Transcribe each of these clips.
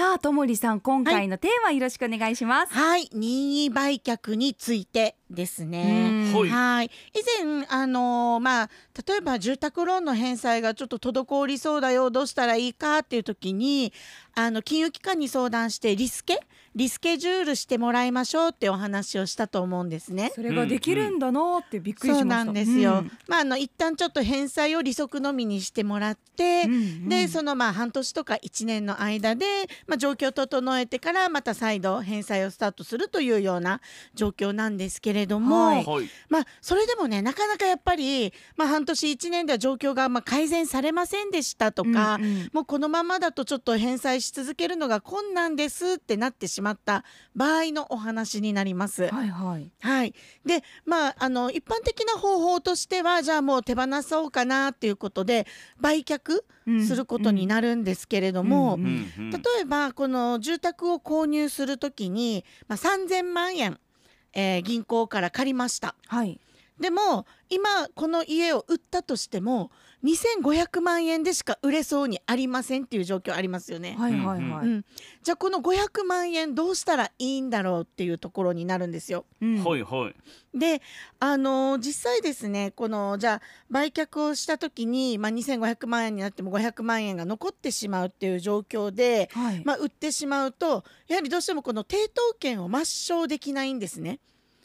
さあともりさん今回のテーマよろしくお願いします、はい、任意売却について。ですね。うん。はい。はい、以前あのーまあ例えば住宅ローンの返済がちょっと滞りそうだよどうしたらいいかっていう時にあの金融機関に相談してリスケ？リスケジュールしてもらいましょうってお話をしたと思うんですね。それができるんだなってびっくりしました。そうなんですよ。うん。まああの一旦ちょっと返済を利息のみにしてもらって、うんうんでそのまあ半年とか1年の間で、まあ、状況を整えてからまた再度返済をスタートするというような状況なんですけれども、はい。はい。まあそれでもねなかなかやっぱり、まあ、半年1年では状況がまあ改善されませんでしたとか、うんうん。もうこのままだとちょっと返済し続けるのが困難ですってなってしまった場合のお話になります。はいはい。はい、でまああの一般的な方法としてはじゃあもう手放そうかなっていうことで売却することになるんですけれども、うんうんうん例えばこの住宅を購入するときに、まあ、3,000万円、えー銀行から借りました。はいでも今この家を売ったとしても2500万円でしか売れそうにありませんっていう状況ありますよね。はいはいはい、うん、じゃあこの500万円どうしたらいいんだろうっていうところになるんですよ。うん。はいはい。であのー実際ですねこのじゃあ売却をした時に、まあ、2500万円になっても500万円が残ってしまうっていう状況で、はい。まあ、売ってしまうとやはりどうしてもこの抵当権を抹消できないんですね。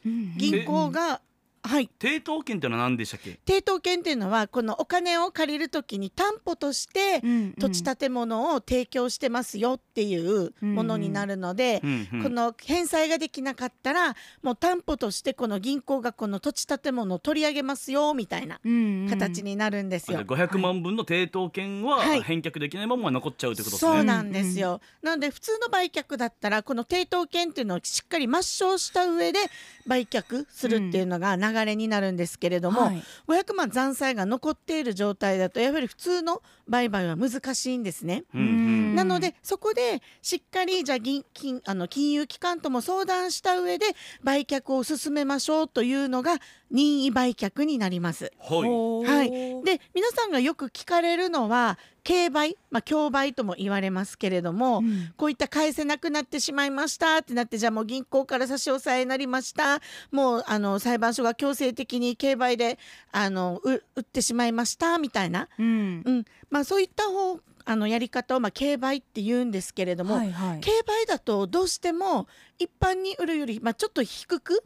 うん。銀行が、はい。抵当権ってのは何でしたっけ？抵当権っていうのはこのお金を借りる時に担保としてうんうん。土地建物を提供してますよっていうものになるので、うんうんこの返済ができなかったらもう担保としてこの銀行がこの土地建物を取り上げますよみたいなうんうん形になるんですよ。あじゃあ500万分の抵当権ははい。返却できないまま残っちゃうってことですね。そうなんですよ、なので普通の売却だったらこの抵当権っていうのをしっかり抹消した上で売却するっていうのが流れになるんですけれども、はい。500万残債が残っている状態だとやはり普通の売買は難しいんですね。うんうん。なのでそこでしっかりじゃあ銀金あの金融機関とも相談した上で売却を進めましょうというのが任意売却になります。はい。はい、で皆さんがよく聞かれるのは競売、まあ、競売とも言われますけれども、うん。こういった返せなくなってしまいましたってなってじゃあもう銀行から差し押さえになりました。もうあの裁判所が強制的に競売であのう売ってしまいましたみたいな、うん。うん。まあ、そういった方あのやり方を、まあ、競売って言うんですけれども、はいはい。競売だとどうしても一般に売るより、まあ、ちょっと低く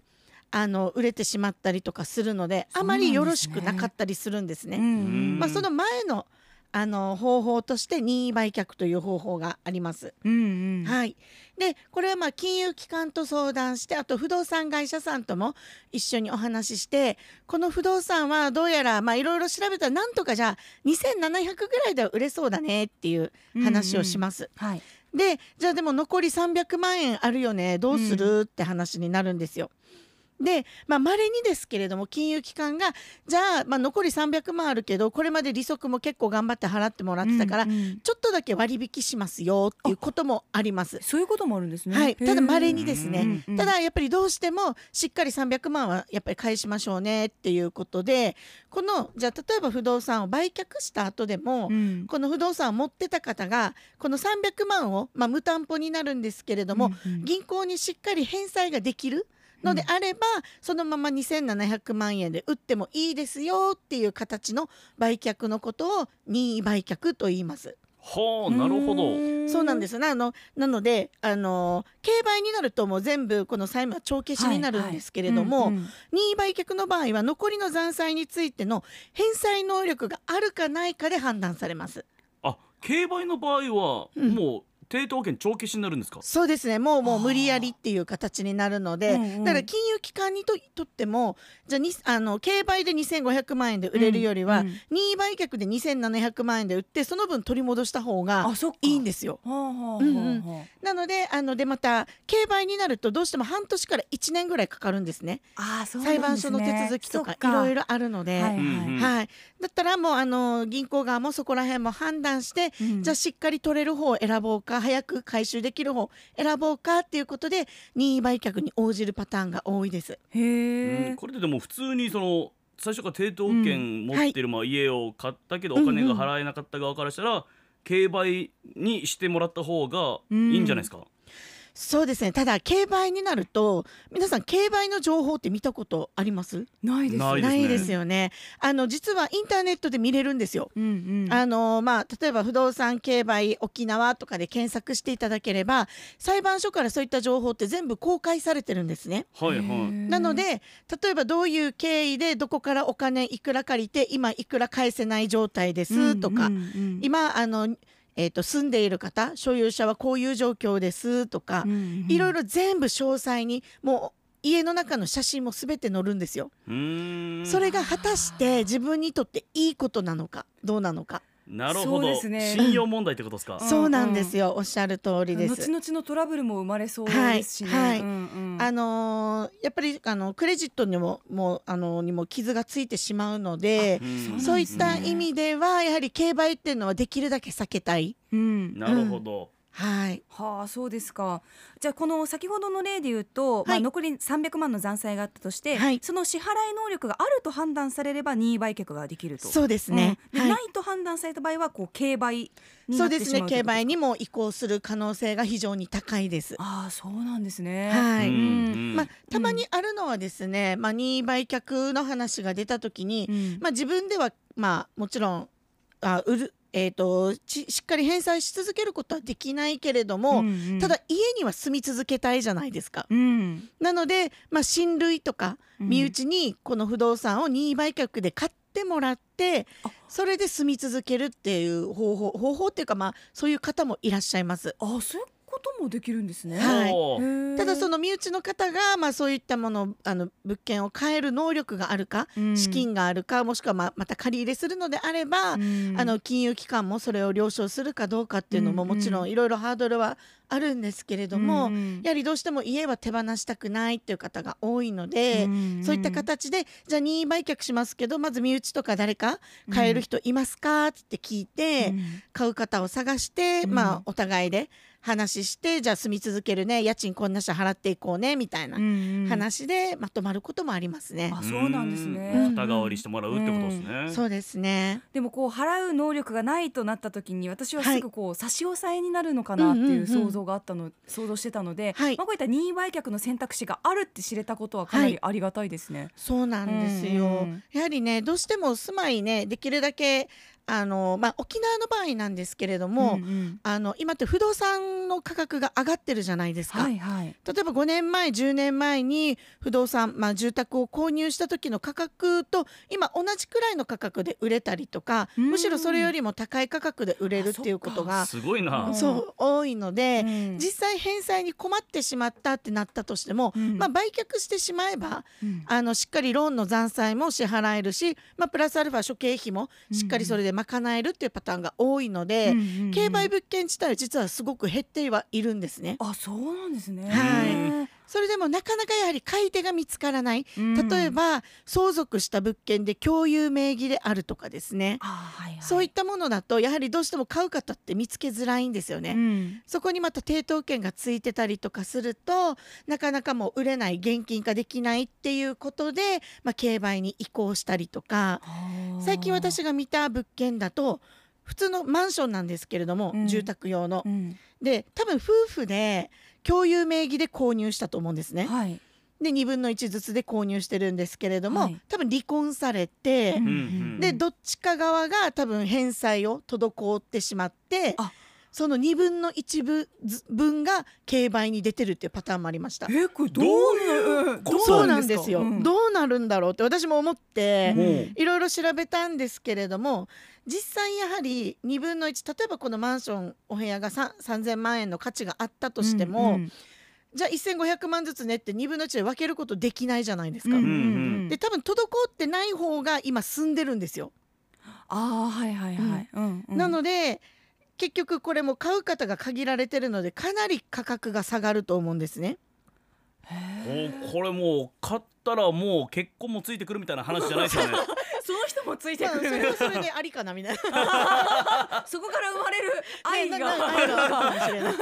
あの売れてしまったりとかするのであまりよろしくなかったりするんですね。うん。うん。まあ、その前のあの方法として任意売却という方法があります。うんうんはい、でこれはまあ金融機関と相談してあと不動産会社さんとも一緒にお話ししてこの不動産はどうやらまあいろいろ調べたらなんとかじゃあ2700ぐらいでは売れそうだねっていう話をします。はいでじゃあでも残り300万円あるよねどうする、って話になるんですよ。でまあ、稀にですけれども金融機関がじゃあ,、まあ残り300万あるけどこれまで利息も結構頑張って払ってもらってたから、うんうん。ちょっとだけ割引しますよっていうこともあります。そういうこともあるんですね。はい、ただ稀れにですね、ただやっぱりどうしてもしっかり300万はやっぱり返しましょうねっていうことでこのじゃあ例えば不動産を売却した後でも、うん。この不動産を持ってた方がこの300万を、まあ、無担保になるんですけれども、うんうん。銀行にしっかり返済ができるのであれば、そのまま2700万円で売ってもいいですよっていう形の売却のことを任意売却と言います。はあなるほど。そうなんですすねあのなのであの競売になるともう全部この債務は帳消しになるんですけれども、任意売却の場合は残りの残債についての返済能力があるかないかで判断されます。あ競売の場合はうんもう抵当権帳消しになるんですか？そうですね。もうもう無理やりっていう形になるので、うんうんだから金融機関にととってもじゃあにあの競売で2500万円で売れるよりは、うんうん任意売却で2700万円で売ってその分取り戻した方がいいんですよ。なのであのでまた競売になるとどうしても半年から1年ぐらいかかるんですね。あーそうな裁判所の手続きとかいろいろあるので。はいはい。はい、だったらもうあの銀行側もそこら辺も判断して、うん。じゃあしっかり取れる方を選ぼうか早く回収できる方を選ぼうかっていうことで任意売却に応じるパターンが多いです。へえうんこれででも普通にその最初から抵当権持ってるまあ家を買ったけどお金が払えなかった側からしたら競売にしてもらった方がいいんじゃないですか、そうですね。ただ競売になると皆さん競売の情報って見たことあります？ないですないですね。ないですよね。あの実はインターネットで見れるんですよ。うんうん。あのまあ、例えば不動産競売沖縄とかで検索していただければ裁判所からそういった情報って全部公開されてるんですね。はいはい。なので例えばどういう経緯でどこからお金いくら借りて今いくら返せない状態ですとか、うんうんうん。今あの、えー、と住んでいる方所有者はこういう状況ですとか、うんうんいろいろ全部詳細にもう家の中の写真も全て載るんですよ。それが果たして自分にとっていいことなのかどうなのか。なるほそうど、ですね。信用問題ってことですか、うん。そうなんですよ、おっしゃる通りです。後々のトラブルも生まれそうですしね。はい。はい。うんうんあのーやっぱりあのクレジットにももうあのにも傷がついてしまうのでうん。そういった意味ではやはり競売っていうのはできるだけ避けたい。うん。なるほど、はい、はあそうですか。じゃあこの先ほどの例で言うと、まあ、はい残り300万の残債があったとして、はい。その支払い能力があると判断されれば任意売却ができると。そうですね。うん。ではい。ないと判断された場合はこう競売にそうですねなってしまう。競売にも移行する可能性が非常に高いです。ああそうなんですね。はい。うんうん。まあたまにあるのはですね、まあ任意売却の話が出た時に、うん。まあ自分ではまあもちろんあ売るえっ、とちしっかり返済し続けることはできないけれども、うんうんただ家には住み続けたいじゃないですか。うんなので、まあ、親類とかうん身内にこの不動産を任意売却で買ってもらってあそれで住み続けるっていう方法方法っていうかまあそういう方もいらっしゃいます。あそういうこともできるんですね。はい。ただその身内の方が、まあ、そういったものあの物件を買える能力があるか、うん。資金があるかもしくはまあまた借り入れするのであれば、うん。あの金融機関もそれを了承するかどうかっていうのももちろんいろいろハードルはあるんですけれども、うんうん。やはりどうしても家は手放したくないっていう方が多いので、うんそういった形でじゃあ任意売却しますけどまず身内とか誰か買える人いますか？って聞いて、うん。買う方を探して、うん。まあお互いで話してじゃあ住み続けるね家賃こんなし払っていこうねみたいな話でまとまることもありますね。あそうなんですね。うん肩代わりしてもらうってことですね、そうですね。でもこう払う能力がないとなった時に私はすぐこう差し押さえになるのかなっていう想像があったの、想像してたので、はいまあこういった任意売却の選択肢があるって知れたことはかなりありがたいですね。そうなんですよ。うんうんやはりねどうしても住まいねできるだけあのまあ沖縄の場合なんですけれども、うんうん。あの今って不動産の価格が上がってるじゃないですか。はいはい。例えば5年前10年前に不動産、まあ、住宅を購入した時の価格と今同じくらいの価格で売れたりとかうん。むしろそれよりも高い価格で売れるっていうことがすごいな、うん。そう多いので、うん。実際返済に困ってしまったってなったとしても、うん。まあ、売却してしまえばうん。あのしっかりローンの残債も支払えるし、まあ、プラスアルファ諸経費もしっかりそれで賄えるっていうパターンが多いので、競売物件自体は実はすごく減ってはいるんですね。あそうなんですね。はいそれでもなかなかやはり買い手が見つからない。うん。例えば相続した物件で共有名義であるとかですね。あはいはい。そういったものだとやはりどうしても買う方って見つけづらいんですよね。うん。そこにまた抵当権がついてたりとかするとなかなかもう売れない現金化できないっていうことで、まあ、競売に移行したりとか。最近私が見た物件だと普通のマンションなんですけれども、うん。住宅用の。う。ん。で多分夫婦で共有名義で購入したと思うんですね。はい。で2分の1ずつで購入してるんですけれども、はい。多分離婚されて、うんうんでどっちか側が多分返済を滞ってしまってあ。その2分の1分ず分が競売に出てるっていうパターンもありました。えこれどうどういうどそうなんですよ、うん。どうなるんだろうって私も思って、いろいろ調べたんですけれども実際やはり2分の1例えばこのマンションお部屋がさ3000万円の価値があったとしても、うんうんじゃあ1500万ずつねって2分の1で分けることできないじゃないですか。うんうんで多分滞ってない方が今住んでるんですよ。ああはいはいはい。うんうんなので結局これも買う方が限られてるのでかなり価格が下がると思うんですね。おこれもう買ったらもう結婚もついてくるみたいな話じゃないですよねその人もついてまあ、くる。それはそれでありかなみたいな。そこから生まれる愛ねなな愛があるかもしれない。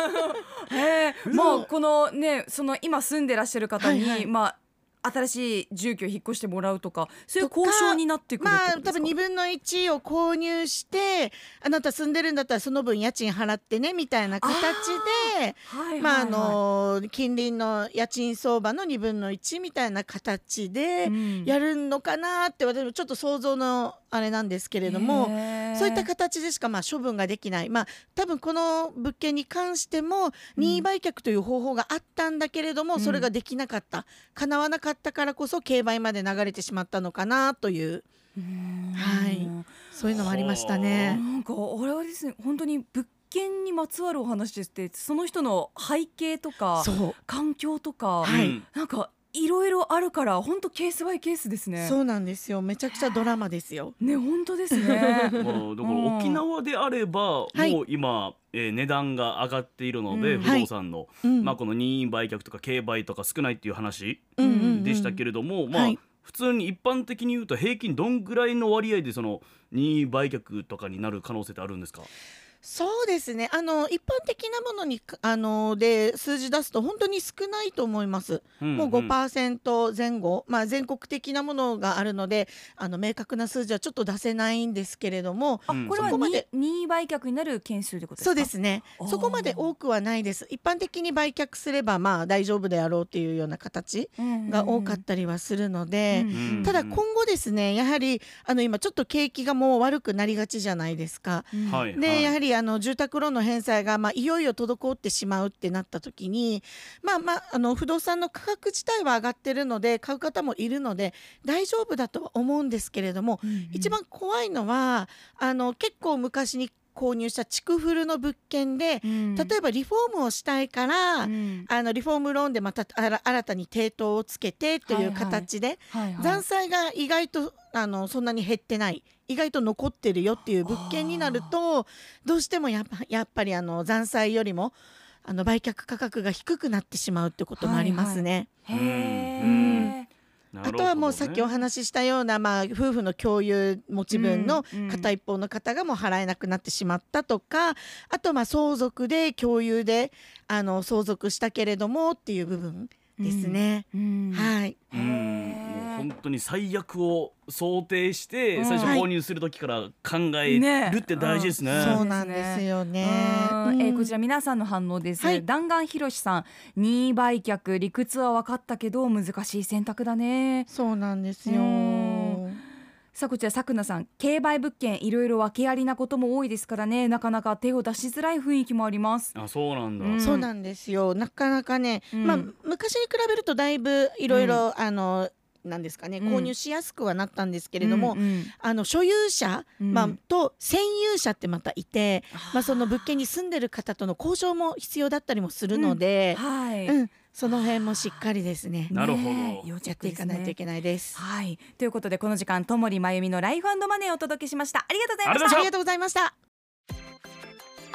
え。もうこのねその今住んでらっしゃる方に、はいはいまあ新しい住居引っ越してもらうとかそういう交渉になってくるまあ多分2分の1を購入してあなた住んでるんだったらその分家賃払ってねみたいな形でまああの近隣の家賃相場の2分の1みたいな形でうん。やるのかなって私もちょっと想像のあれなんですけれども。そういった形でしかまあ処分ができない、まあ、多分この物件に関しても任意売却という方法があったんだけれども、うん。それができなかった。叶わなかったからこそ競売まで流れてしまったのかなという。うんはい。そういうのもありましたなね。んかあれはですね本当に物件にまつわるお話ですってその人の背景とか環境とか、はい。うんなんかいろいろあるから本当ケースバイケースですね。そうなんですよ。めちゃくちゃドラマですよ。ね本当ですね。まあ、だからうん沖縄であれば、はい。もう今、えー値段が上がっているので、うん。不動産の、うん。まあ、この任意売却とか競売とか少ないっていう話うんうんうんでしたけれども、まあ、はい。普通に一般的に言うと平均どんぐらいの割合でその任意売却とかになる可能性ってあるんですか？そうですね。あの一般的なものにあので数字出すと本当に少ないと思います。もう5%前後、まあ、全国的なものがあるのであの明確な数字はちょっと出せないんですけれどもあうん。これはそこまで任意売却になる件数ですか？そうですね。そこまで多くはないです。一般的に売却すればまあ大丈夫であろうっていうような形が多かったりはするので。うんうんただ今後ですねやはりあの今ちょっと景気がもう悪くなりがちじゃないですか。うん。はいで、やははりあの住宅ローンの返済が、まあ、いよいよ滞ってしまうってなった時に、まあまあ、あの不動産の価格自体は上がってるので買う方もいるので大丈夫だとは思うんですけれども、うん一番怖いのはあの結構昔に購入した築古の物件でうん。例えばリフォームをしたいから、うん。あのリフォームローンでまたあら新たに抵当をつけてという形で、はいはい。残債が意外とあのそんなに減ってない。意外と残ってるよっていう物件になるとどうしてもやっぱやっぱりあの残債よりもあの売却価格が低くなってしまうってこともありますね。へうんーあとはもうさっきお話ししたような、まあ、夫婦の共有持ち分のうんうん。片一方の方がもう払えなくなってしまったとか、あとまあ相続で共有であの相続したけれどもっていう部分ですね。うん。はい、うん本当に最悪を想定してうん。最初購入する時から考えねるって大事ですね。そうなんですよね。うんえーこちらら皆さんの反応です、はい。弾丸ひろしさん任意売却理屈は分かったけど難しい選択だね。そうなんですよ。うん。さあこちらさくなさん。競売物件いろいろ訳ありなことも多いですからね。なかなか手を出しづらい雰囲気もあります。あそうなんだ。うん。そうなんですよ。なかなかね、うん。まあ昔に比べるとだいぶいろいろあのなんですかねうん。購入しやすくはなったんですけれども、うんうん。あの所有者、うん。まあと占有者ってまたいて、まあその物件に住んでる方との交渉も必要だったりもするので、はい、うん、その辺もしっかりですね。なるほど。ねやっていかないといけないです。はい。ということでこの時間ともりまゆみのライフマネーをお届けしました。ありがとうございました。ありがとうございました。